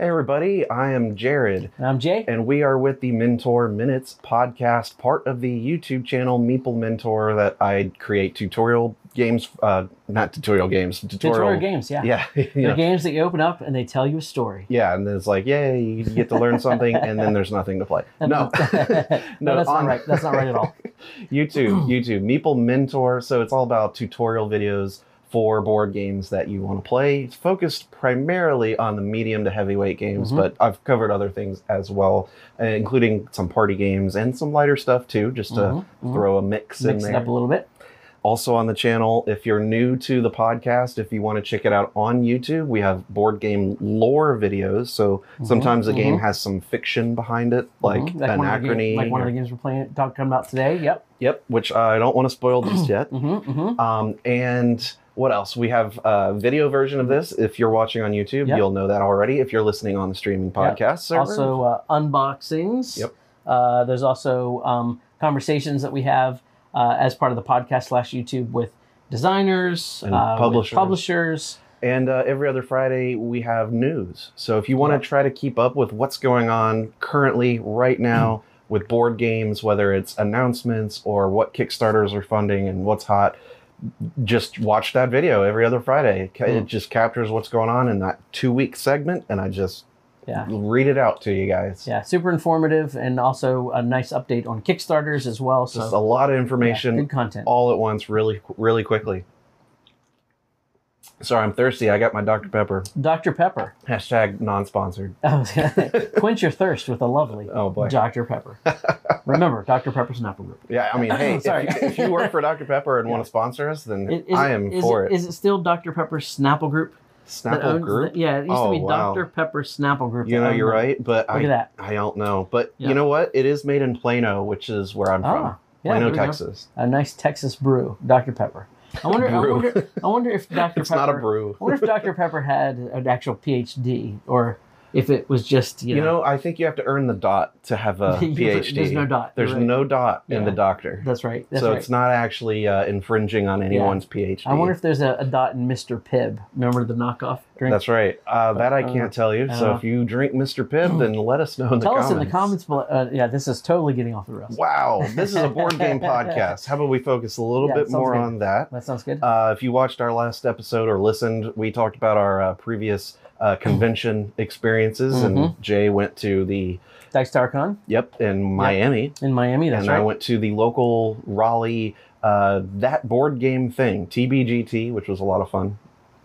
Hey, everybody, I am Jared, And I'm Jay. and we are with the Mentor Minutes podcast, part of the YouTube channel Meeple Mentor that I create tutorial games, uh, not tutorial games, tutorial, Tutorial games, yeah. Yeah, They're know. games that you open up and they tell you a story. yeah, and then it's like, yay, you get to learn something, and then there's nothing to play. No, no, that's on- not right. That's not right at all. YouTube, YouTube, Meeple Mentor. So it's all about tutorial videos for board games that you want to play. It's focused primarily on the medium to heavyweight games, Mhm. but I've covered other things as well, uh, including some party games and some lighter stuff too, just to Mhm, mhm. throw a mix, Mix in it there. up a little bit. Also on the channel, if you're new to the podcast, if you want to check it out on YouTube, we have board game lore videos. So sometimes the game mhm. has some fiction behind it, like Mhm. an one of the ga- acrony. like one of the games we're playing, talking about today. Yep. Yep, which I don't want to spoil just yet. Um, and what else? We have a video version of this. If you're watching on YouTube, Yep. you'll know that already. If you're listening on the streaming Yep. podcast server, Also, uh, unboxings. Yep. Uh, there's also um, conversations that we have uh, as part of the podcast slash YouTube with designers And uh, publishers. publishers. and uh, every other Friday we have news. So if you want to Yep. try to keep up with what's going on currently, right now, with board games, whether it's announcements or what Kickstarters are funding and what's hot, just watch that video every other Friday. It Mm. just captures what's going on in that two week segment, and I just Yeah. read it out to you guys. Yeah, super informative and also a nice update on Kickstarters as well. So Just a lot of yeah, information good content. all at once, really, really quickly. Sorry, I'm thirsty. I got my Dr. Pepper. Dr. Pepper. Hashtag non-sponsored. Oh, quench your thirst with a lovely Oh boy. Dr. Pepper. Remember, Dr. Pepper Snapple Group. Yeah, I mean, hey, if, you, if you work for Dr. Pepper and want to sponsor us, then Is- is I am for it. it. Is it still Dr. Pepper Snapple Group? Snapple Group. the- yeah, it used Oh, to be wow. Dr. Pepper Snapple Group. You know, you're right, but Look I, at that. I don't know. But Yeah. you know what? It is made in Plano, which is where I'm from. Ah, yeah, Plano. Texas. A nice Texas brew, Dr. Pepper. I wonder. I wonder. I wonder if Dr. It's Pepper. not a brew. I wonder if Dr. Pepper had an actual PhD or if it was just you, You know, I think you have to earn the dot to have a PhD. There's no dot. There's right. no dot in the doctor. That's right. That's so right. it's not actually uh, infringing on anyone's PhD. I wonder if there's a, a dot in Mr. Pibb. Remember the knockoff drink? That's right. Uh, that I uh, can't tell you. So uh, if you drink Mr. Pibb, then let us know in the Tell comments. us in the comments below. Uh, yeah, this is totally getting off the rails. Wow, this is a board game podcast. How about we focus a little Yeah, bit more good. on that? That sounds good. Uh, if you watched our last episode or listened, we talked about our uh, previous uh, convention experiences, and Mhm. Jay went to the Dice Tower Con yep in Miami, in Miami. That's and right. I went to the local Raleigh uh, that board game thing TBGT, which was a lot of fun.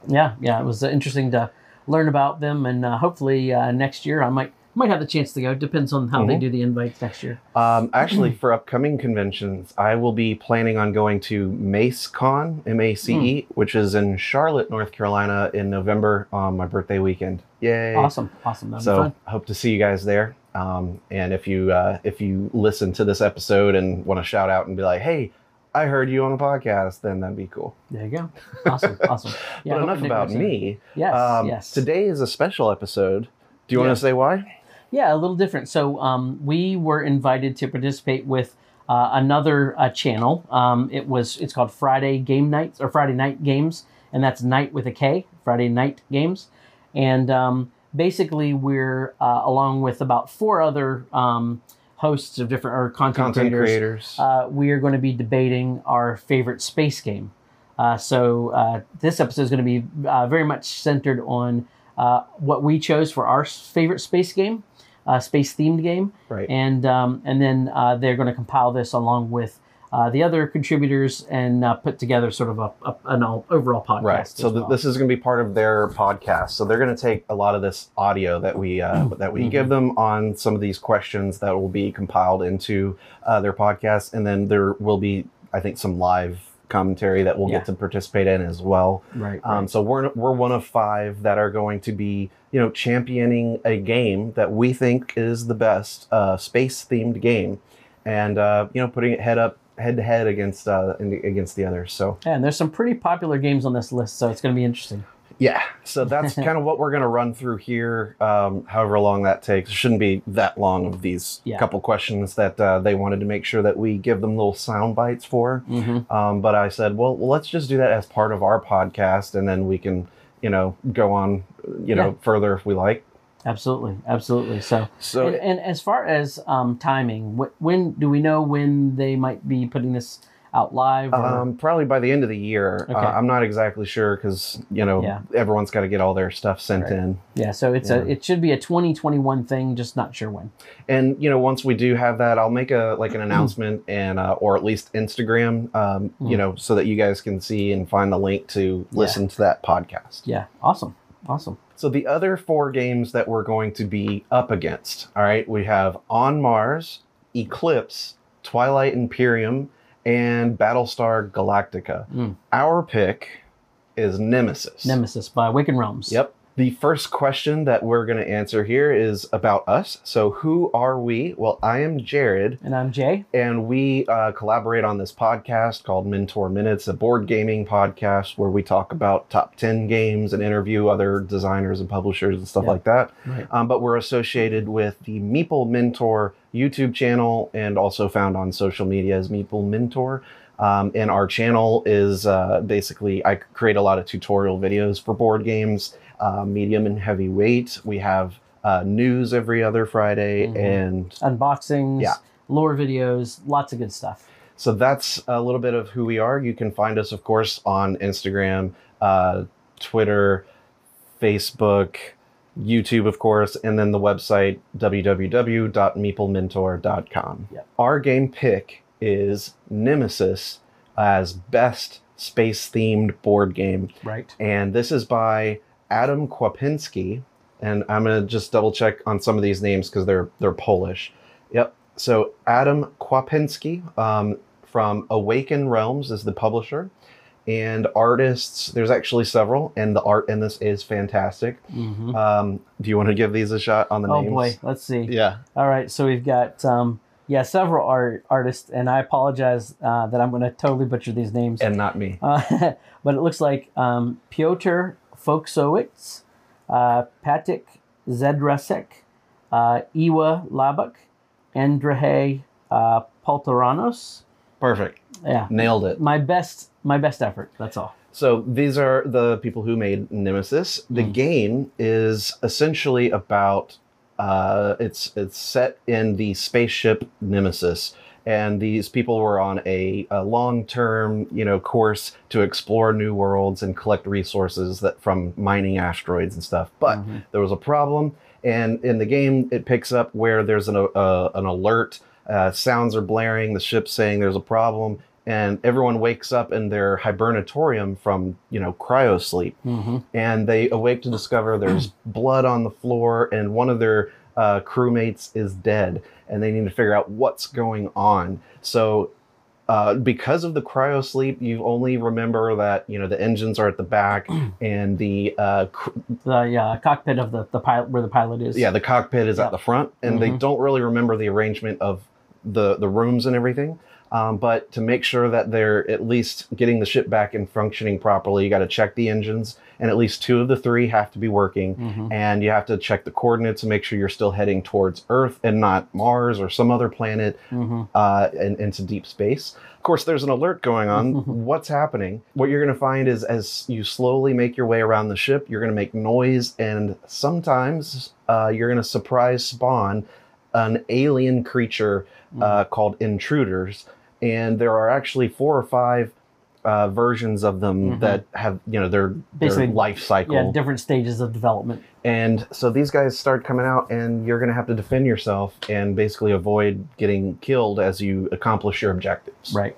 yeah, yeah. It was uh, interesting to learn about them, and uh, hopefully uh, next year I might might have the chance to go. Depends on how they Mhm. do the invites next year. Um, actually, for upcoming conventions, I will be planning on going to MaceCon, M A C E, Hmm. which is in Charlotte, North Carolina, in November on my birthday weekend. Yay! Awesome, awesome. That'll So. I hope to see you guys there. Um, and if you uh, if you listen to this episode and want to shout out and be like, "Hey, I heard you on a podcast," then that'd be cool. There you go. Awesome, awesome. Yeah, but enough about me. Yes, Um, yes. Today is a special episode. Do you Yeah. want to say why? Yeah, a little different. So um, we were invited to participate with uh, another uh, channel. Um, it was it's called Friday Game Nights or Friday Knight Games, and that's night with a K. Friday Knight Games, and um, basically we're uh, along with about four other um, hosts of different or content, Content creators. creators. Uh, we are going to be debating our favorite space game. Uh, so uh, this episode is going to be uh, very much centered on uh, what we chose for our favorite space game, uh, space themed game, right. and um, and then uh, they're going to compile this along with uh, the other contributors and uh, put together sort of a, a an all, overall podcast. Right. So th- well. this is going to be part of their podcast. So they're going to take a lot of this audio that we uh, that we Mhm. give them on some of these questions that will be compiled into uh, their podcast, and then there will be, I think, some live commentary that we'll Yeah. get to participate in as well. right. Um, right. so we're we're one of five that are going to be, you know, championing a game that we think is the best uh, space themed game, and uh, you know, putting it head up head to head against uh, against the others. So Yeah, and there's some pretty popular games on this list, so it's going to be interesting. Yeah, so that's kind of what we're going to run through here. Um, however long that takes, it shouldn't be that long of these Yeah. couple questions that uh, they wanted to make sure that we give them little sound bites for. Mm-hmm. Um, but I said, well, well, let's just do that as part of our podcast, and then we can, you know, go on, you know, Yeah. further if we like. Absolutely, absolutely. So, So and, and as far as um, timing, wh- when do we know when they might be putting this out live? Um, probably by the end of the year. Okay. Uh, I'm not exactly sure because you know Yeah. everyone's got to get all their stuff sent Right. in, yeah, so it's a it should be a 2021 thing, just not sure when. and you know once we do have that, I'll make a like an announcement and uh, or at least Instagram, um, you Mm. know, so that you guys can see and find the link to listen to that podcast. Yeah, awesome, awesome. So the other four games that we're going to be up against, all right, we have On Mars, Eclipse, Twilight Imperium, and Battlestar Galactica. Mm. Our pick is Nemesis. Nemesis by Awaken Realms. Yep. The first question that we're going to answer here is about us. So, who are we? Well, I am Jared, And I'm Jay. and we uh, collaborate on this podcast called Mentor Minutes, a board gaming podcast where we talk about top 10 games and interview other designers and publishers and stuff Yeah. like that. Right. Um, but we're associated with the Meeple Mentor YouTube channel and also found on social media as Meeple Mentor. Um, and our channel is uh, basically, I create a lot of tutorial videos for board games, uh, medium and heavy weight. We have uh, news every other Friday. Mhm. And Unboxings, Yeah. lore videos, lots of good stuff. so that's a little bit of who we are. You can find us, of course, on Instagram, uh, Twitter, Facebook, YouTube, of course, and then the website www.meeplementor.com. Yep. Our game pick is Nemesis as best space themed board game. Right. And this is by Adam Kwapinski. And I'm going to just double check on some of these names because they're, they're Polish. Yep. So Adam Kwapinski um, from Awaken Realms is the publisher. And artists, there's actually several, and the art in this is fantastic. hmm Um, do you want to give these a shot on the Oh names? Oh boy, let's see. Yeah. All right, so we've got um, yeah several art artists, and I apologize uh, that I'm going to totally butcher these names. And not me. Uh, but it looks like um, Piotr Foksowicz, uh, Patik Zedrasek, uh, Iwa Labak, Andrahe uh, Poltoranos. Perfect. Yeah, Nailed it. my best my best effort. That's all. So these are the people who made Nemesis. The Mm. game is essentially about uh, it's it's set in the spaceship Nemesis, and these people were on a, a long term you know course to explore new worlds and collect resources that from mining asteroids and stuff. But Mhm. there was a problem, and in the game it picks up where there's an uh, an alert. Uh, sounds are blaring. The ship's saying there's a problem, and everyone wakes up in their hibernatorium from you know cryo sleep, Mhm. and they awake to discover there's blood on the floor, and one of their uh, crewmates is dead, and they need to figure out what's going on. So. Uh, because of the cryo sleep, you only remember that you know the engines are at the back, and the uh, cr- The uh, cockpit of the the pilot where the pilot is. yeah, the cockpit is Yeah. at the front, and they Mhm. don't really remember the arrangement of the the rooms and everything. Um, but to make sure that they're at least getting the ship back and functioning properly, you got to check the engines, and at least two of the three have to be working. Mhm. And you have to check the coordinates and make sure you're still heading towards Earth and not Mars or some other planet Mhm. uh, and into deep space. Of course, there's an alert going on. What's happening? What you're going to find is as you slowly make your way around the ship, you're going to make noise, and sometimes uh, you're going to surprise spawn an alien creature uh, called intruders. And there are actually four or five uh, versions of them Mhm. that have, you know, their, their Basically, life cycle. Yeah, different stages of development. And so these guys start coming out, and you're going to have to defend yourself and basically avoid getting killed as you accomplish your objectives. Right.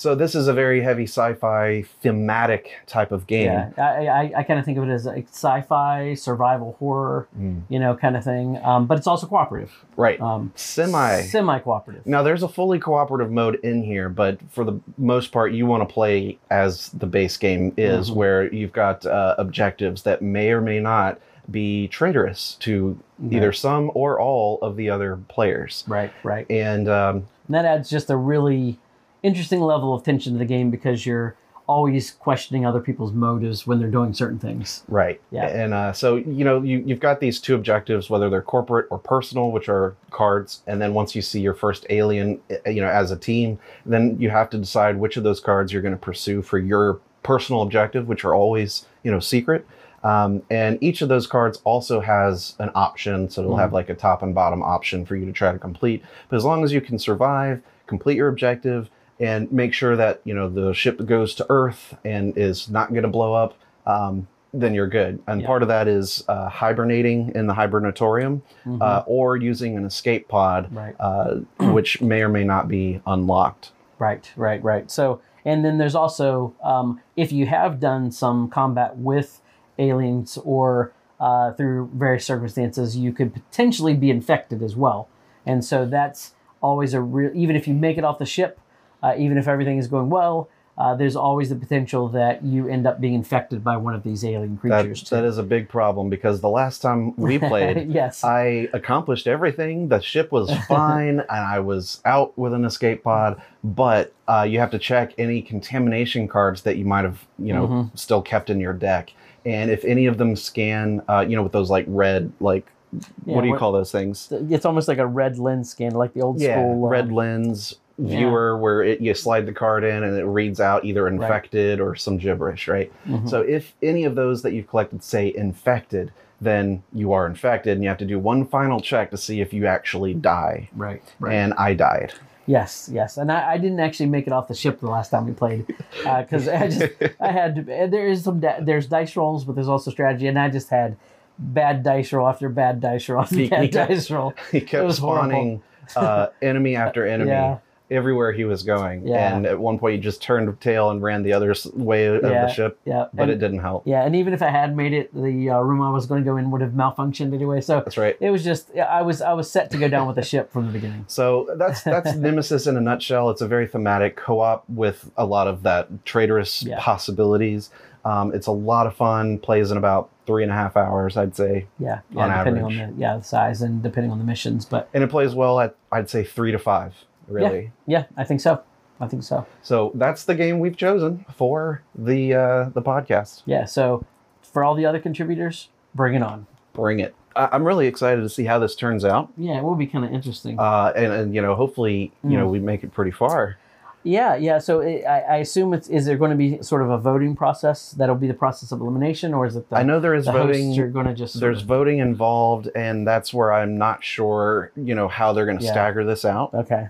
So this is a very heavy sci-fi thematic type of game. Yeah, I, I, I kind of think of it as a sci-fi survival horror, Mm. you know, kind of thing. Um, but it's also cooperative, Right. um, Semi. semi-cooperative. Now there's a fully cooperative mode in here, but for the most part, you want to play as the base game is, Mhm. where you've got uh, objectives that may or may not be traitorous to Okay. either some or all of the other players. Right, right. And um, And that adds just a really interesting level of tension to the game because you're always questioning other people's motives when they're doing certain things. Right. Yeah. And uh, so you know you you've got these two objectives, whether they're corporate or personal, which are cards. And then once you see your first alien, uh, you know, as a team, then you have to decide which of those cards you're going to pursue for your personal objective, which are always you know secret. Um, and each of those cards also has an option, so it'll Mhm. have like a top and bottom option for you to try to complete. But as long as you can survive, complete your objective, and make sure that you know the ship goes to Earth and is not going to blow up, um, then you're good. And Yeah. part of that is uh, hibernating in the hibernatorium Mhm. uh, or using an escape pod, right. uh, which may or may not be unlocked. Right, right, right. So, and then there's also um, if you have done some combat with aliens or uh, through various circumstances, you could potentially be infected as well. And so that's always a real. Even if you make it off the ship, uh, even if everything is going well, uh, there's always the potential that you end up being infected by one of these alien creatures. that too. is a big problem because the last time we played, yes. I accomplished everything. The ship was fine, and I was out with an escape pod. But uh, you have to check any contamination cards that you might have, you know, Mhm. still kept in your deck. And if any of them scan, uh, you know, with those like red, like Yeah, what do you what- call those things? It's almost like a red lens scan, like the old yeah, school uh, red lens yeah. viewer where it, you slide the card in and it reads out either infected or some gibberish, right? mhm. So if any of those that you've collected say infected, then you are infected and you have to do one final check to see if you actually die. right, right. And I died. Yes, yes, and I, I didn't actually make it off the ship the last time we played because I just I had to, there is some da- there's dice rolls, but there's also strategy, and I just had bad dice roll after bad dice roll after bad got- dice roll. he kept was horrible. spawning uh, enemy after enemy Yeah. Everywhere he was going. Yeah. And at one point he just turned tail and ran the other way of Yeah. the ship, Yeah, but and, it didn't help. yeah, and even if I had made it, the uh, room I was going to go in would have malfunctioned anyway. So That's right. it was just I was I was set to go down with the ship from the beginning. So that's that's Nemesis in a nutshell. It's a very thematic co-op with a lot of that traitorous Yeah. possibilities. Um, it's a lot of fun. Plays in about three and a half hours, I'd say, Yeah, yeah, On depending average. on the yeah the size and depending on the missions, but and it plays well at I'd say three to five, really. yeah, I think so. I think so. So that's the game we've chosen for the uh, the podcast. Yeah. So for all the other contributors, bring it on. Bring it. I- I'm really excited to see how this turns out, Yeah, it will be kind of interesting. uh, and, and you know, hopefully, you know, Mm. we make it pretty far. yeah, yeah. So it, I, I assume it's is there going to be sort of a voting process that'll be the process of elimination, or is it the, I know there is the voting. You're going to just There's of- voting involved, and that's where I'm not sure, you know, how they're going to Yeah. stagger this out. okay,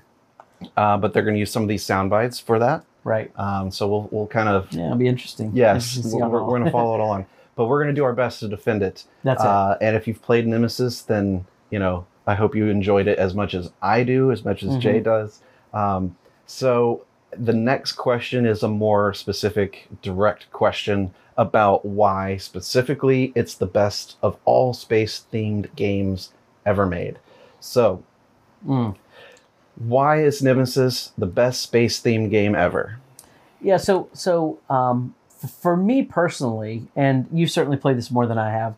Uh, but they're going to use some of these sound bites for that. right? Um, so we'll we'll kind of Yeah, it'll be interesting. yes, Interesting we're, we're going to follow it along. But we're going to do our best to defend it. That's it. Uh, and if you've played Nemesis, then you know I hope you enjoyed it as much as I do, as much as Mhm. Jay does. Um, so the next question is a more specific, direct question about why specifically it's the best of all space-themed games ever made. So Mm. Why is Nemesis the best space-themed game ever? Yeah. So so um, f- for me personally, and you've certainly played this more than I have,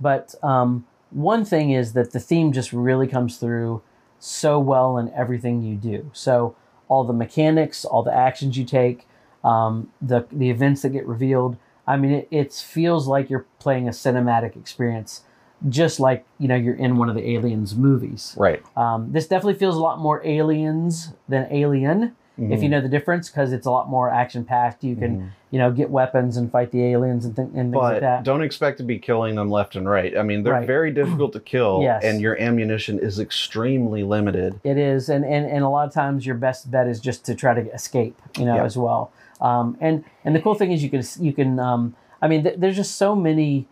but um, one thing is that the theme just really comes through so well in everything you do. So all the mechanics, all the actions you take, um, the the events that get revealed. I mean, it, it feels like you're playing a cinematic experience, just like you know you're in one of the Aliens movies. Right. Um, this definitely feels a lot more Aliens than Alien, if you know the difference, because it's a lot more action packed. You can Mhm. you know get weapons and fight the aliens and, th- and things like but that. don't expect to be killing them left and right. I mean, they're Right. very difficult to kill, Yes. and your ammunition is extremely limited. It is, and, and and a lot of times your best bet is just to try to escape, you know, Yeah. as well. Um, and and the cool thing is you can you can um, I mean th- there's just so many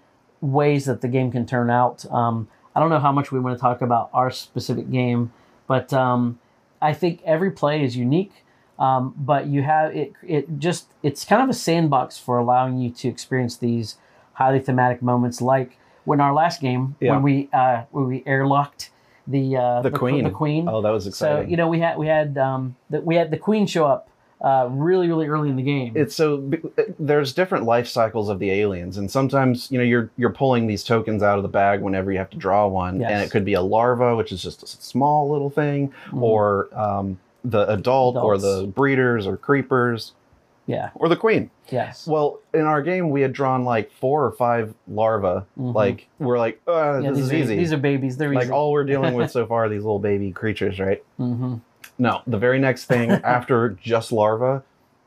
ways that the game can turn out. Um, I don't know how much we want to talk about our specific game, but um, I think every play is unique. Um, but you have it. It just it's kind of a sandbox for allowing you to experience these highly thematic moments, like when our last game Yeah. when we uh, when we airlocked the uh, The qu- Queen. the queen. Oh, that was exciting. So you know we had we had um the, we had the queen show up uh really really early in the game. it's so there's different life cycles of the aliens, and sometimes you know you're you're pulling these tokens out of the bag whenever you have to draw one, Yes. and it could be a larva, which is just a small little thing, Mhm. or um, the adult, or the breeders, or creepers, yeah or the queen. yes Well, in our game, we had drawn like four or five larvae. Mhm. Like we're like, uh, yeah this these is are, easy. these are babies they're like easy. all we're dealing with so far are these little baby creatures, right? mm-hmm. No, the very next thing after just larva,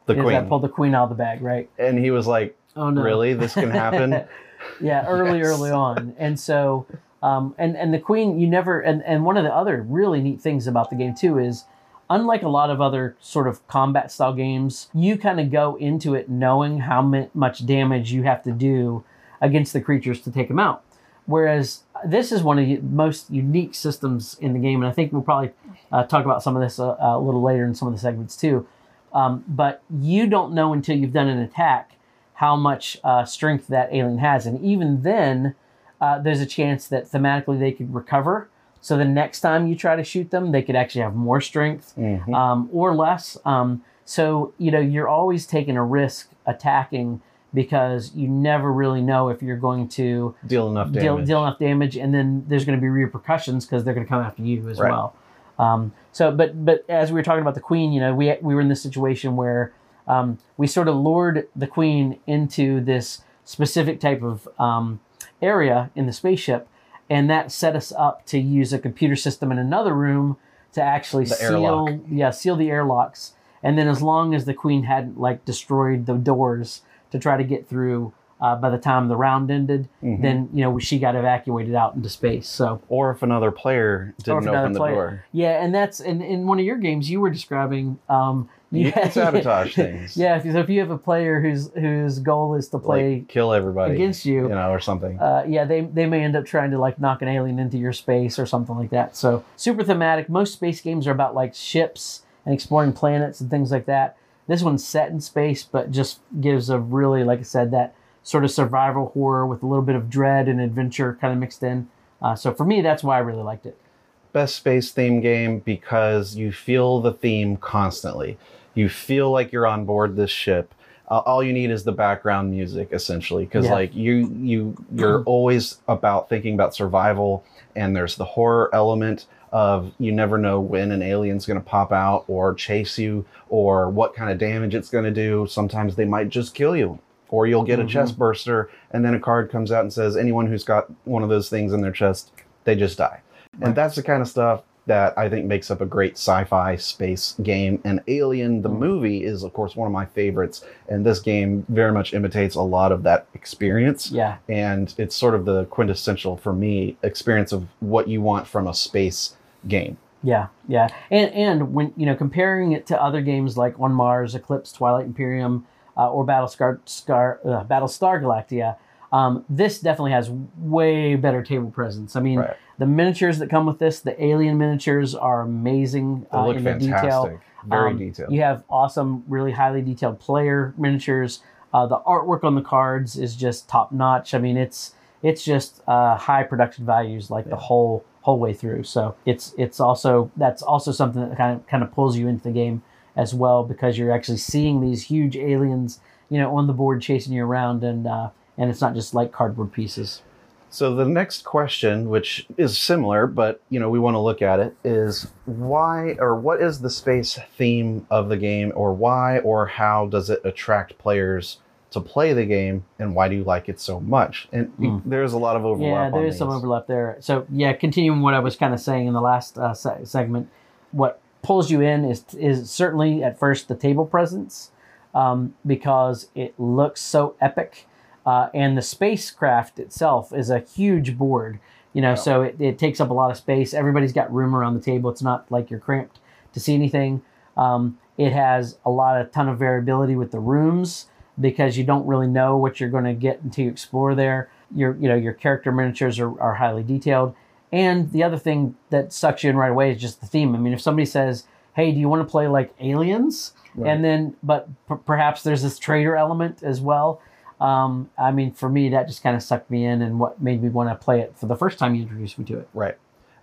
the is queen, that pull the queen out of the bag right and he was like, Oh no! Really, this can happen? yeah, early, Yes. early on, and so, um, and and the queen, you never, and and one of the other really neat things about the game too is, unlike a lot of other sort of combat style games, you kind of go into it knowing how mi- much damage you have to do against the creatures to take them out. Whereas this is one of the most unique systems in the game, and I think we'll probably uh, talk about some of this a, a little later in some of the segments too. Um, but you don't know until you've done an attack how much uh, strength that alien has, and even then, uh, there's a chance that thematically they could recover. So the next time you try to shoot them, they could actually have more strength Mhm. um, or less. Um, so you know you're always taking a risk attacking because you never really know if you're going to Deal enough damage. deal, deal enough damage, and then there's going to be repercussions because they're going to come after you as Right. well. Um, so, but but as we were talking about the queen, you know, we we were in this situation where um, we sort of lured the queen into this specific type of um, area in the spaceship, and that set us up to use a computer system in another room to actually The seal, airlock. yeah, seal the airlocks. And then as long as the queen hadn't like destroyed the doors to try to get through. Uh, by the time the round ended, Mhm. then you know she got evacuated out into space. So or if another player didn't another open the door. yeah, and that's in, in one of your games you were describing. Um, You can sabotage things. Yeah, if, so if you have a player whose whose goal is to play, like kill everybody against you, you know, or something. uh, yeah, they they may end up trying to like knock an alien into your space or something like that. So super thematic. Most space games are about like ships and exploring planets and things like that. This one's set in space, but just gives a really, like I said, that sort of survival horror with a little bit of dread and adventure kind of mixed in. Uh, so for me, that's why I really liked it. Best space theme game because you feel the theme constantly. You feel like you're on board this ship. Uh, all you need is the background music, essentially, because Yeah. like you you you're always about thinking about survival, and there's the horror element of you never know when an alien's going to pop out or chase you or what kind of damage it's going to do. Sometimes they might just kill you, or you'll get Mhm. a chest burster, and then a card comes out and says anyone who's got one of those things in their chest, they just die. Right. And that's the kind of stuff that I think makes up a great sci-fi space game. And Alien, the Mm. movie, is of course one of my favorites. And this game very much imitates a lot of that experience. Yeah. And it's sort of the quintessential for me experience of what you want from a space game. Yeah, yeah, and and when you know comparing it to other games like On Mars, Eclipse, Twilight Imperium, uh, or Battlestar Scar, uh, Battlestar Galactica, um, this definitely has way better table presence. I mean, Right. The miniatures that come with this, the alien miniatures are amazing They uh, look in the fantastic. detail. Very Um, detailed. You have awesome, really highly detailed player miniatures. Uh, the artwork on the cards is just top notch. I mean, it's it's just uh, high production values like the whole whole way through. So it's it's also that's also something that kind of kind of pulls you into the game as well because you're actually seeing these huge aliens, you know, on the board chasing you around, and uh, and it's not just like cardboard pieces. So the next question, which is similar, but you know we want to look at it, is why or what is the space theme of the game, or why or how does it attract players to play the game, and why do you like it so much? And Mm. there's a lot of overlap. Yeah, there is some overlap there. So yeah, continuing what I was kind of saying in the last uh, se- segment, what pulls you in is is certainly at first the table presence, um, because it looks so epic, uh, and the spacecraft itself is a huge board. You know, so it, it takes up a lot of space. Everybody's got room around the table. It's not like you're cramped to see anything. Um, it has a lot of ton of variability with the rooms because you don't really know what you're going to get until you explore there. Your you know your character miniatures are, are highly detailed, and the other thing that sucks you in right away is just the theme. I mean, if somebody says, "Hey, do you want to play like Aliens?" Right. and then but p- perhaps there's this trader element as well. Um, I mean, for me, that just kind of sucked me in, and what made me want to play it for the first time you introduced me to it. Right.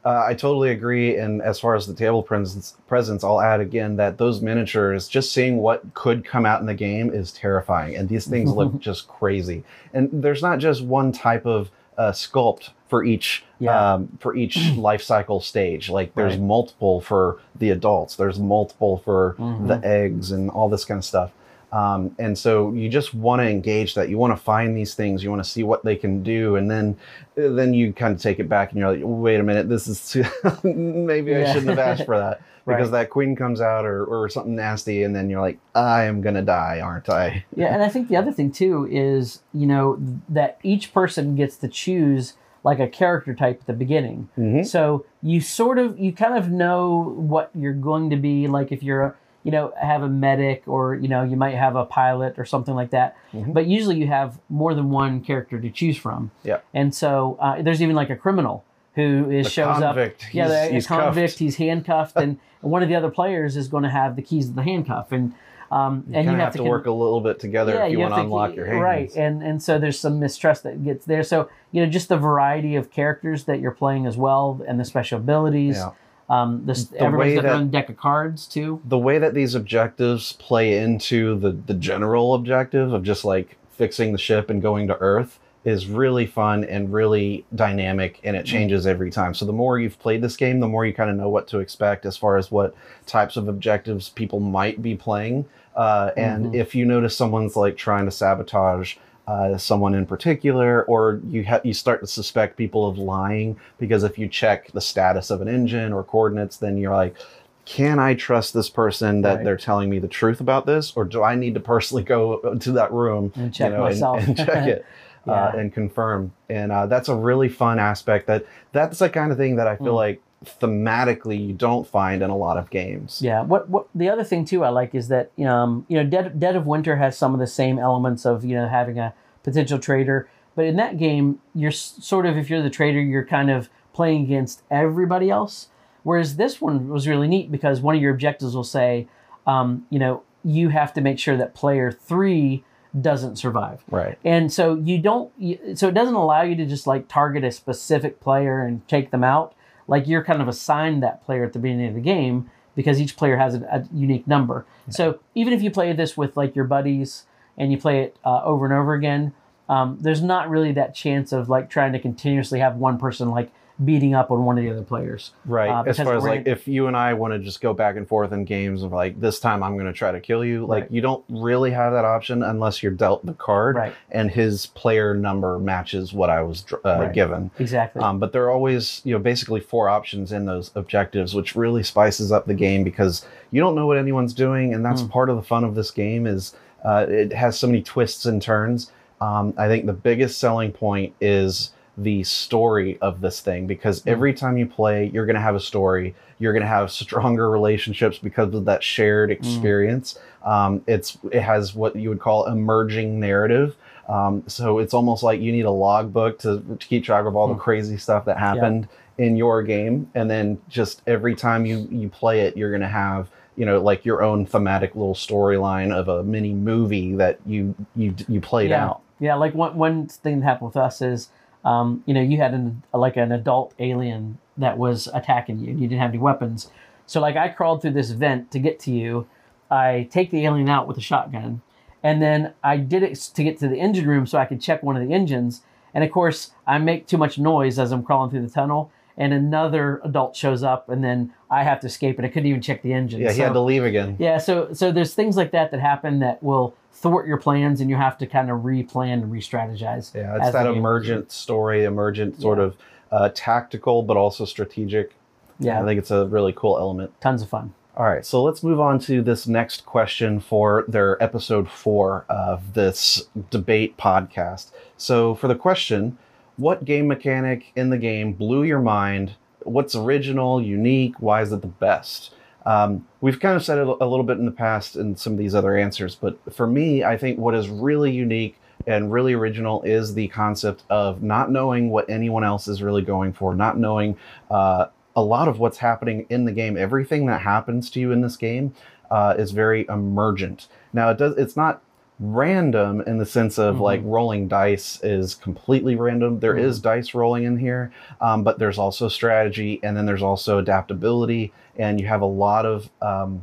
Uh, I totally agree. And as far as the table presence, presence, I'll add again that those miniatures, just seeing what could come out in the game is terrifying. And these things look just crazy. And there's not just one type of uh, sculpt for each Yeah. um, for each life cycle stage. Like there's Right. multiple for the adults. There's multiple for Mhm. the eggs and all this kind of stuff. Um, and so you just want to engage that. You want to find these things. You want to see what they can do, and then then you kind of take it back, and you're like, wait a minute, this is too, maybe I shouldn't have asked for that because Right. that queen comes out or or something nasty, and then you're like, I am gonna die, aren't I? Yeah, and I think the other thing too is you know that each person gets to choose like a character type at the beginning. Mhm. So you sort of you kind of know what you're going to be like if you're a you know have a medic or you know you might have a pilot or something like that. Mhm. But usually you have more than one character to choose from. Yeah. And so uh, there's even like a criminal who is The shows convict, up. Yeah, he's- he's convict. cuffed. He's handcuffed, and one of the other players is going to have the keys to the handcuff, and um, You and you have, have to con- work a little bit together if you, want to unlock your hands. right and and so there's some mistrust that gets there so you know just the variety of characters that you're playing as well and the special abilities Yeah. Um this The everybody's got their that- own deck of cards too the way that these objectives play into the the general objective of just like fixing the ship and going to Earth is really fun and really dynamic and it changes every time. So the more you've played this game, the more you kind of know what to expect as far as what types of objectives people might be playing. Uh, and Mhm. if you notice someone's like trying to sabotage uh, someone in particular, or you ha- you start to suspect people of lying because if you check the status of an engine or coordinates, then you're like, can I trust this person that Right. they're telling me the truth about this, or do I need to personally go to that room and check you know, myself and, and check it uh, and confirm? And uh, that's a really fun aspect. That that's the kind of thing that I feel Mm. like thematically you don't find in a lot of games. Yeah. What what the other thing too I like is that um you know Dead Dead of Winter has some of the same elements of you know having a potential traitor, but in that game you're sort of if you're the traitor you're kind of playing against everybody else. Whereas this one was really neat because one of your objectives will say, um, you know, you have to make sure that player three doesn't survive. Right. And so you don't, so it doesn't allow you to just like target a specific player and take them out. Like you're kind of assigned that player at the beginning of the game because each player has a, a unique number. So even if you play this with like your buddies and you play it uh, over and over again, um, there's not really that chance of like trying to continuously have one person like beating up on one of the other players. Right. Uh, as far as like if you and I want to just go back and forth in games of like this time I'm going to try to kill you, like Right. you don't really have that option unless you're dealt the card Right. and his player number matches what I was uh, Right. given. Exactly. Um, but there are always, you know, basically four options in those objectives, which really spices up the game because you don't know what anyone's doing, and that's Mm. part of the fun of this game. Is uh, it has so many twists and turns. Um, I think the biggest selling point is the story of this thing because Mm. every time you play, you're going to have a story. You're going to have stronger relationships because of that shared experience. Um, it's it has what you would call emerging narrative. Um, so it's almost like you need a logbook to, to keep track of all the Hmm. crazy stuff that happened in your game, and then just every time you you play it, you're gonna have you know like your own thematic little storyline of a mini movie that you you you played yeah. out. Yeah, like one one thing that happened with us is, um, you know, you had an like an adult alien that was attacking you, and you didn't have any weapons. So like I crawled through this vent to get to you. I take the alien out with a shotgun, and then I did it to get to the engine room so I could check one of the engines. And of course, I make too much noise as I'm crawling through the tunnel, and another adult shows up, and then I have to escape, and I couldn't even check the engine. Yeah, he So- had to leave again. yeah, so so there's things like that that happen that will thwart your plans, and you have to kind of replan and re-strategize. Yeah, it's that emergent story, emergent sort Yeah. of uh, tactical, but also strategic. Yeah, I think it's a really cool element. tons of fun. All right, so let's move on to this next question for their episode four of this debate podcast. So, for the question, what game mechanic in the game blew your mind? What's original, unique? Why is it the best? Um, we've kind of said it a little bit in the past in some of these other answers, but for me, I think what is really unique and really original is the concept of not knowing what anyone else is really going for, not knowing uh, a lot of what's happening in the game. Everything that happens to you in this game uh, is very emergent. Now, it does. It's not random in the sense of Mhm. like rolling dice is completely random. There is Mhm. dice rolling in here, um, but there's also strategy, and then there's also adaptability, and you have a lot of um,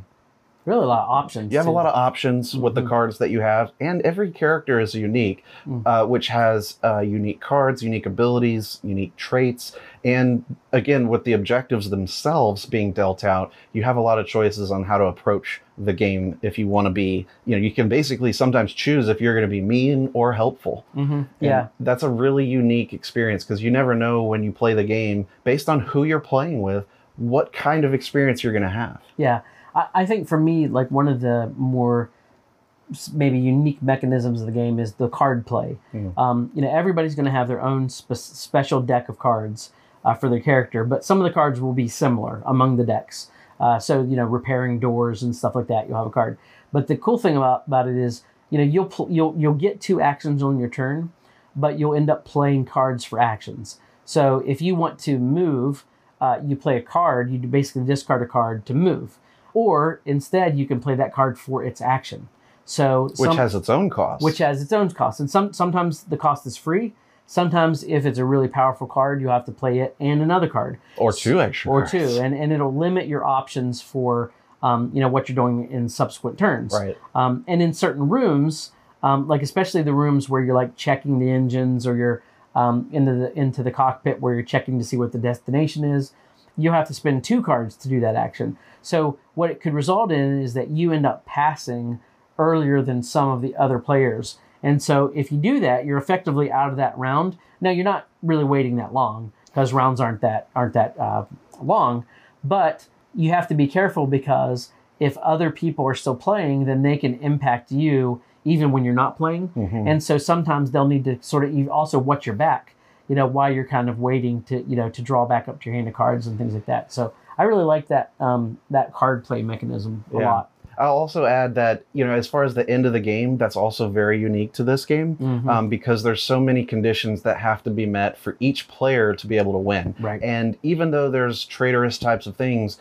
Really, a lot of options. You have a lot of options with the Mhm. cards that you have, and every character is unique, Mm. uh, which has uh, unique cards, unique abilities, unique traits, and again, with the objectives themselves being dealt out, you have a lot of choices on how to approach the game. If you want to be, you know, you can basically sometimes choose if you're going to be mean or helpful. Mhm. Yeah. that's a really unique experience because you never know when you play the game based on who you're playing with, what kind of experience you're going to have. Yeah, I, I think for me, like one of the more maybe unique mechanisms of the game is the card play. Mm. Um, you know, everybody's going to have their own spe- special deck of cards uh, for their character, but some of the cards will be similar among the decks. Uh, so you know, repairing doors and stuff like that, you'll have a card. But the cool thing about, about it is, you know, you'll pl- you'll you'll get two actions on your turn, but you'll end up playing cards for actions. So if you want to move, uh, you play a card. You basically discard a card to move, or instead you can play that card for its action. So Which some- has its own cost. which has its own cost, and some sometimes the cost is free. Sometimes if it's a really powerful card, you have to play it and another card or two extra or cards. two, and and it'll limit your options for um, you know what you're doing in subsequent turns. right. Um, and in certain rooms, um, like especially the rooms where you're like checking the engines or you're um, into the into the cockpit where you're checking to see what the destination is, you have to spend two cards to do that action. So what it could result in is that you end up passing earlier than some of the other players. And so if you do that, you're effectively out of that round. Now you're not really waiting that long because rounds aren't that aren't that uh, long, but you have to be careful because if other people are still playing, then they can impact you even when you're not playing. Mhm. And so sometimes they'll need to sort of also watch your back, you know, while you're kind of waiting to you know to draw back up to your hand of cards and things like that. So I really like that um, that card play mechanism a Yeah. lot. I'll also add that you know, as far as the end of the game, that's also very unique to this game Mhm. um, because there's so many conditions that have to be met for each player to be able to win. right. And even though there's traitorous types of things,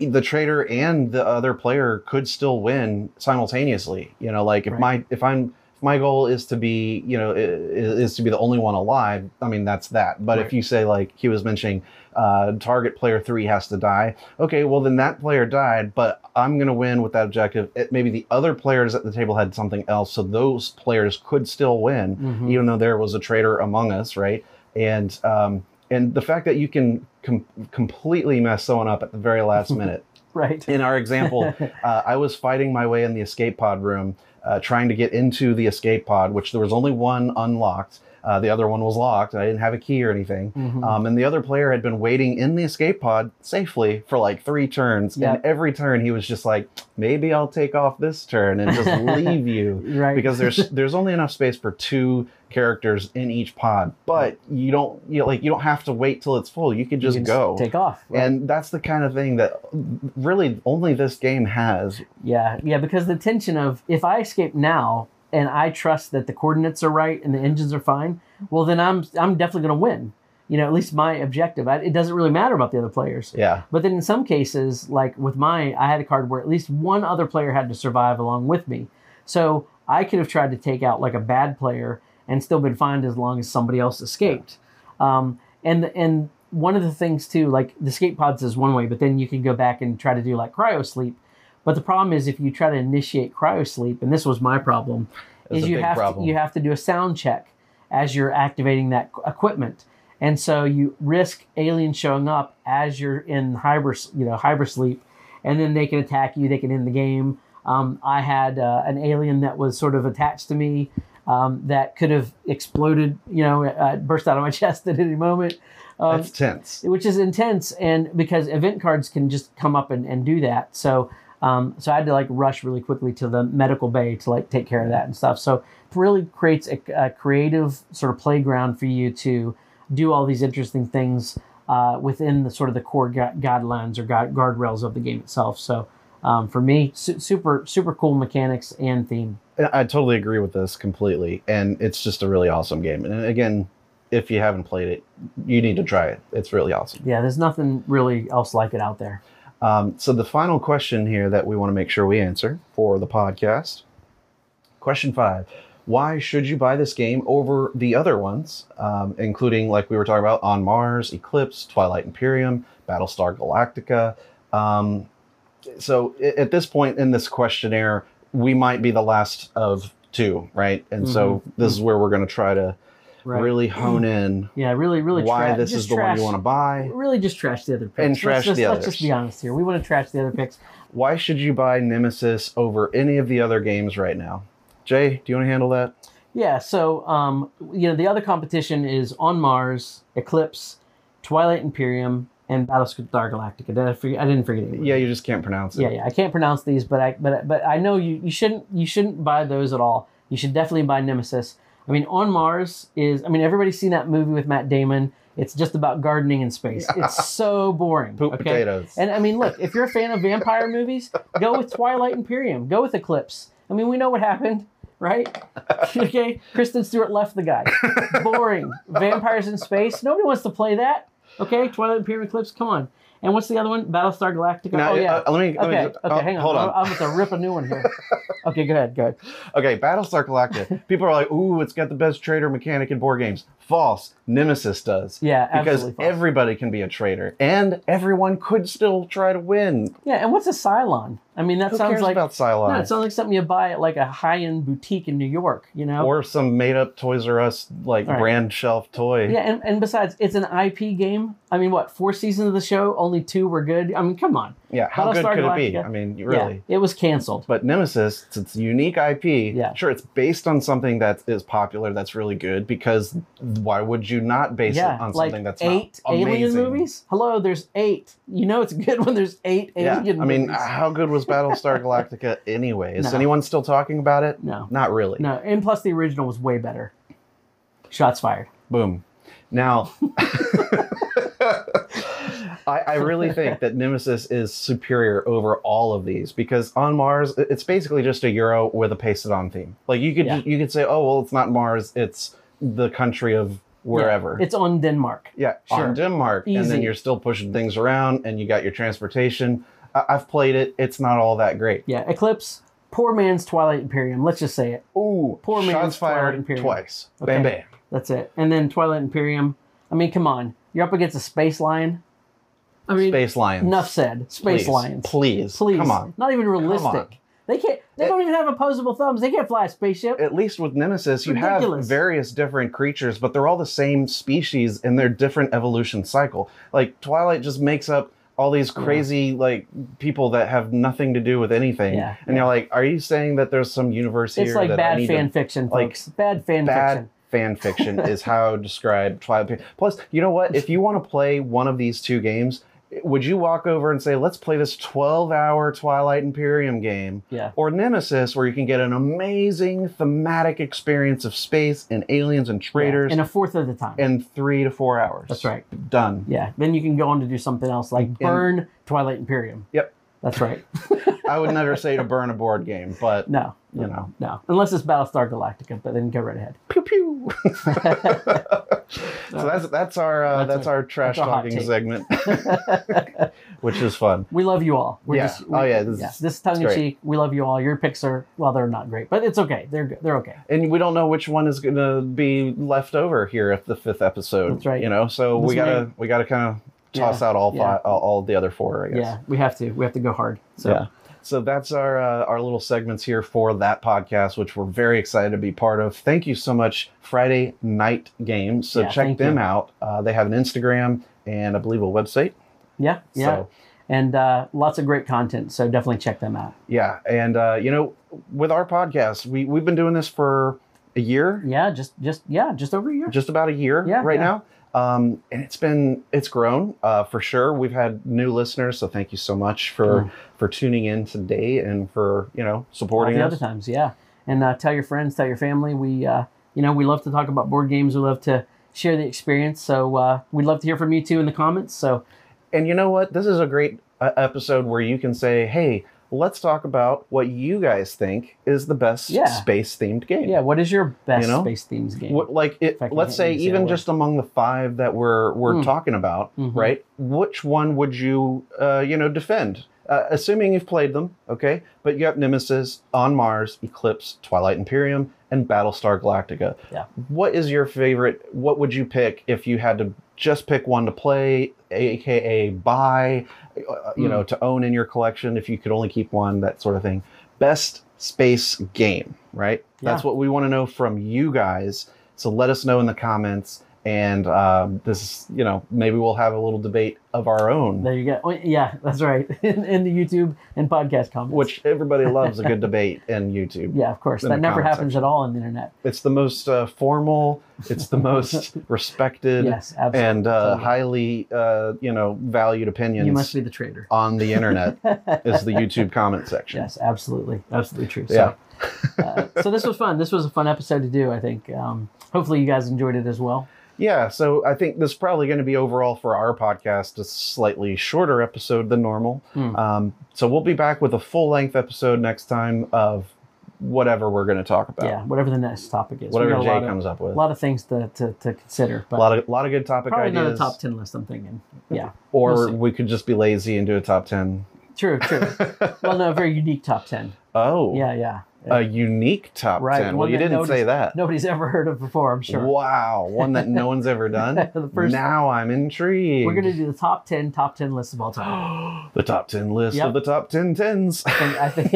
the traitor and the other player could still win simultaneously. You know, like if Right. my if I'm my goal is to be you know is to be the only one alive. I mean that's that. But if you say like he was mentioning, uh, target player three has to die. Okay, well then that player died, but I'm gonna win with that objective. It, maybe the other players at the table had something else, so those players could still win Mhm. even though there was a traitor among us, right? And um, and the fact that you can com- completely mess someone up at the very last minute. Right. In our example, uh, I was fighting my way in the escape pod room, uh, trying to get into the escape pod, which there was only one unlocked. Uh, the other one was locked. I didn't have a key or anything. Mhm. Um, and the other player had been waiting in the escape pod safely for like three turns. Yeah. And every turn he was just like, maybe I'll take off this turn and just leave you right. because there's there's only enough space for two characters in each pod but you don't you know, like you don't have to wait till it's full you can You just can go take off. right? and that's the kind of thing that really only this game has Yeah, yeah, because the tension of if I escape now and I trust that the coordinates are right and the engines are fine, well then I'm I'm definitely going to win. You know, at least my objective. I, it doesn't really matter about the other players. yeah But then in some cases, like with my, I had a card where at least one other player had to survive along with me. So I could have tried to take out like a bad player and still been fine as long as somebody else escaped. Um, and and one of the things too, like the escape pods is one way, but then you can go back and try to do like cryo sleep. But the problem is if you try to initiate cryosleep, and this was my problem, It's is you have problem. to you have to do a sound check as you're activating that equipment, and so you risk aliens showing up as you're in hyper you know hyper sleep, and then they can attack you. They can end the game. Um, I had uh, an alien that was sort of attached to me um, that could have exploded, you know, uh, burst out of my chest at any moment. Um, that's tense which is intense and because event cards can just come up and, and do that so um, so i had to like rush really quickly to the medical bay to like take care of that and stuff so it really creates a, a creative sort of playground for you to do all these interesting things uh, within the sort of the core gu- guidelines or gu- guardrails of the game itself so um, for me su- super super cool mechanics and theme I totally agree with this completely, and it's just a really awesome game. And again, if you haven't played it, you need to try it. It's really awesome. yeah there's nothing really else like it out there Um, so the final question here that we want to make sure we answer for the podcast. Question five: Why should you buy this game over the other ones, um, including like we were talking about On Mars, Eclipse, Twilight Imperium, Battlestar Galactica? Um, so at this point in this questionnaire, we might be the last of two, right? And so this is where we're going to try to Mm-hmm. Right. really hone in yeah, really, really. why tra- this is the one you want to buy. Really, just trash the other picks. And Let's trash just, the Let's just be honest here. We want to trash the other picks. Why should you buy Nemesis over any of the other games right now? Jay, do you want to handle that? Yeah, so um, you know the other competition is On Mars, Eclipse, Twilight Imperium, and Battlestar Galactica. I, forget, I didn't forget any. Yeah, you just can't pronounce it. yeah, yeah. I can't pronounce these, but I but but I know you you shouldn't you shouldn't buy those at all. You should definitely buy Nemesis. I mean, On Mars is I mean everybody's seen that movie with Matt Damon. It's just about gardening in space. It's so boring. Poop okay? potatoes. And I mean, look, if you're a fan of vampire movies, go with Twilight Imperium. Go with Eclipse. I mean, we know what happened, right? okay, Kristen Stewart left the guy. Boring. Vampires in space. Nobody wants to play that. Okay, Twilight Imperium Eclipse. Come on. And what's the other one? Battlestar Galactica. Now, oh yeah. uh, let me. Let okay. me Okay. oh, hang on. Hold on. I'm, I'm about to rip a new one here. okay. Go ahead. Go ahead. Okay, Battlestar Galactica. People are like, "Ooh, it's got the best traitor mechanic in board games." False. Nemesis does. Yeah. Because Absolutely. false. everybody can be a traitor, and everyone could still try to win. yeah. And what's a Cylon? I mean, that Who sounds cares like about Cylon? no, it sounds like something you buy at like a high-end boutique in New York. You know. or some made-up Toys R Us like right. brand shelf toy. Yeah, and, and besides, it's an IP game. I mean, what four seasons of the show? Only two were good. I mean, come on. Yeah, how good could it be? I mean, really. Yeah, it was canceled. But Nemesis, it's, a unique IP. Yeah. Sure, it's based on something that is popular, that's really good, because why would you not base yeah, it on like something that's eight not alien amazing? movies. Hello, there's eight. You know it's good when there's eight Yeah, alien I mean, movies. how good was Battlestar Galactica anyway? Is No. anyone still talking about it? no, Not really. no, and plus the original was way better. Shots fired. Boom. Now, I, I really think that Nemesis is superior over all of these because on Mars, it- it's basically just a Euro with a pasted on theme. Like you could Yeah. you could say, oh well, it's not Mars, it's the country of wherever. Yeah, it's on Denmark. Yeah, Sure. on Denmark, and then Easy. you're still pushing things around, and you got your transportation. I- I've played it; it's not all that great. Yeah, Eclipse. Poor man's Twilight Imperium. Let's just say it. Ooh, Poor man's shots Twilight fired Imperium. twice. Okay. Bam, bam. That's it. And then Twilight Imperium. I mean, come on. You're up against a space lion. I mean, Space Lions. enough said. Space Please, lions. Please, Please. come on. Not even realistic. They can't. They It- don't even have opposable thumbs. They can't fly a spaceship. At least with Nemesis, you have various different creatures, but they're all the same species in their different evolution cycle. Like Twilight just makes up all these crazy like people that have nothing to do with anything, Yeah, and yeah. you're like, are you saying that there's some universe here it's like that I bad need to fan fiction, like, folks. bad fan bad fiction. fan fiction is how describe Twilight. Plus, you know what? If you want to play one of these two games, would you walk over and say, "Let's play this 12-hour Twilight Imperium game," Yeah. or Nemesis, where you can get an amazing thematic experience of space and aliens and traitors In a fourth of the time. in three to four hours? That's right. Done. Yeah. Then you can go on to do something else like burn Twilight Imperium. Yep. That's right. I would never say to burn a board game, but No. you know, No. Unless it's Battlestar Galactica, but then go right ahead. pew pew. so that's that's our uh, That's that's, a- our trash that's talking segment, which is fun. We love you all. We're Yeah. Just, Oh, yeah, this is- this is tongue in great. cheek. We love you all. Your picks are well, they're not great, but it's okay. They're good. They're okay. and we don't know which one is going to be left over here at the fifth episode. That's right. You know, so This we gotta may- we gotta kind of toss Yeah, out all yeah. five, all, all the other four. I guess. Yeah, we have to. We have to go hard. So Yeah. So that's our uh, our little segments here for that podcast, which we're very excited to be part of. Thank you so much, Friday Knight Games. So Yeah, check them you. out. Uh, they have an Instagram and I believe a website. yeah, yeah. So and uh, lots of great content. So definitely check them out. yeah, and uh, you know, with our podcast, we we've been doing this for a year, Yeah, just just yeah, just over a year. just about a year Yeah, right yeah. now. Um, and it's been it's grown uh, for sure. We've had new listeners, so thank you so much for Mm. for tuning in today and for you know All supporting the us. other times, yeah. And uh, tell your friends, tell your family. We uh, you know we love to talk about board games. We love to share the experience. So uh, we'd love to hear from you too in the comments. So And you know what? This is a great uh, episode where you can say, "Hey, let's talk about what you guys think is the best Yeah. space-themed game." yeah, what is your best You know? space themes game? What, like it, let's say even just among the five that we're we're Mm. talking about, Mhm. right? Which one would you uh, you know defend? Uh, assuming you've played them, okay. But you have Nemesis, On Mars, Eclipse, Twilight Imperium, and Battlestar Galactica. Yeah. What is your favorite? What would you pick if you had to just pick one to play, aka buy, uh, you Hmm. know, to own in your collection? If you could only keep one, that sort of thing. Best space game, right? That's what we want to know from you guys. So let us know in the comments. And um, this, you know, maybe we'll have a little debate of our own, There you go. Oh, yeah, that's right. in, in the YouTube and podcast comments. which everybody loves a good debate in YouTube. yeah, of course. That never happens at all on the internet. It's the most uh, formal, it's the most respected, Yes, absolutely. and uh, Totally. highly, uh, you know, valued opinions You must be the traitor. on the internet is the YouTube comment section. Yes, absolutely, absolutely true. Yeah. So, uh, so this was fun. This was a fun episode to do. I think. Um, hopefully, you guys enjoyed it as well. Yeah, so I think this is probably going to be overall for our podcast a slightly shorter episode than normal. Hmm. Um, so we'll be back with a full length episode next time of whatever we're going to talk about. Yeah, whatever the next topic is. Whatever a Jay lot of- comes up with. A lot of things to, to, to consider, A lot of lot of good topic probably ideas. not a top ten list. I'm thinking. Yeah, or we'll we could just be lazy and do a top ten. true, true. well, no, a very unique top ten. oh, Yeah, yeah. A unique top Right, ten. Well, you didn't say that. Nobody's ever heard of before. I'm sure. Wow, one that no one's ever done. The first- now I'm intrigued. We're gonna do the top ten top ten lists of all time. the top ten list Yep. of the top ten tens. I think,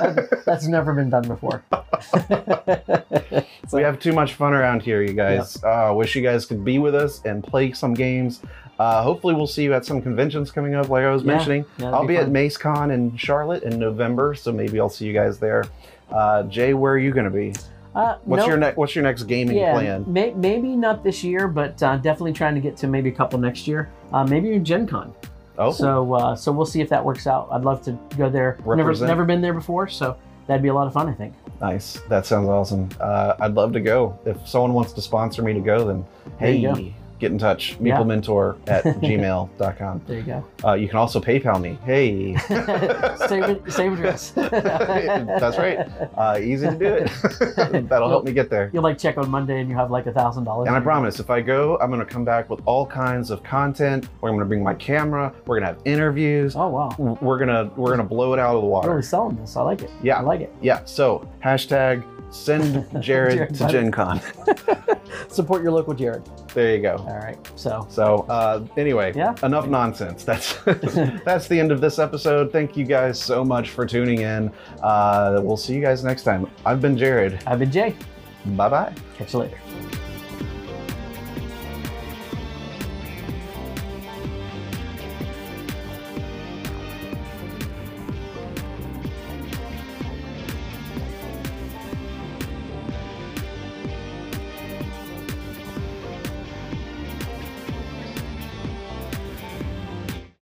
I think that's never been done before. so, we have too much fun around here, you guys. Uh, wish you guys could be with us and play some games. Uh, hopefully, we'll see you at some conventions coming up, like I was Yeah, mentioning. I'll be be at. MaceCon in Charlotte in November, so maybe I'll see you guys there. Uh, Jay, where are you going to be? Uh, What's no- your next What's your next gaming yeah, plan? May, maybe not this year, but uh, definitely trying to get to maybe a couple next year. Uh, maybe Gen Con. Oh, So uh, so we'll see if that works out. I'd love to go there. Never Represent. never been there before, so that'd be a lot of fun. I think. nice. That sounds awesome. Uh, I'd love to go. If someone wants to sponsor me to go, then hey, get in touch. Yeah. MeepleMentor at gmail.com. There you go. Uh, you can also PayPal me. Hey. same, same address. That's right. Uh, easy to do it. That'll help me get there. You'll like check on Monday and you have like a thousand dollars. And I promise, if I go, I'm going to come back with all kinds of content. We're going to bring my camera. We're going to have interviews. Oh wow. We're gonna we're gonna blow it out of the water. Really selling this. I like it. Yeah. I like it. Yeah. So hashtag send Jared Jared to. Gen Con. Support your local Jared. There you go. All right. So So uh, anyway, Yeah. enough nonsense. That's that's the end of this episode. Thank you guys so much for tuning in. Uh, we'll see you guys next time. I've been Jared. I've been Jay. Bye bye. Catch you later.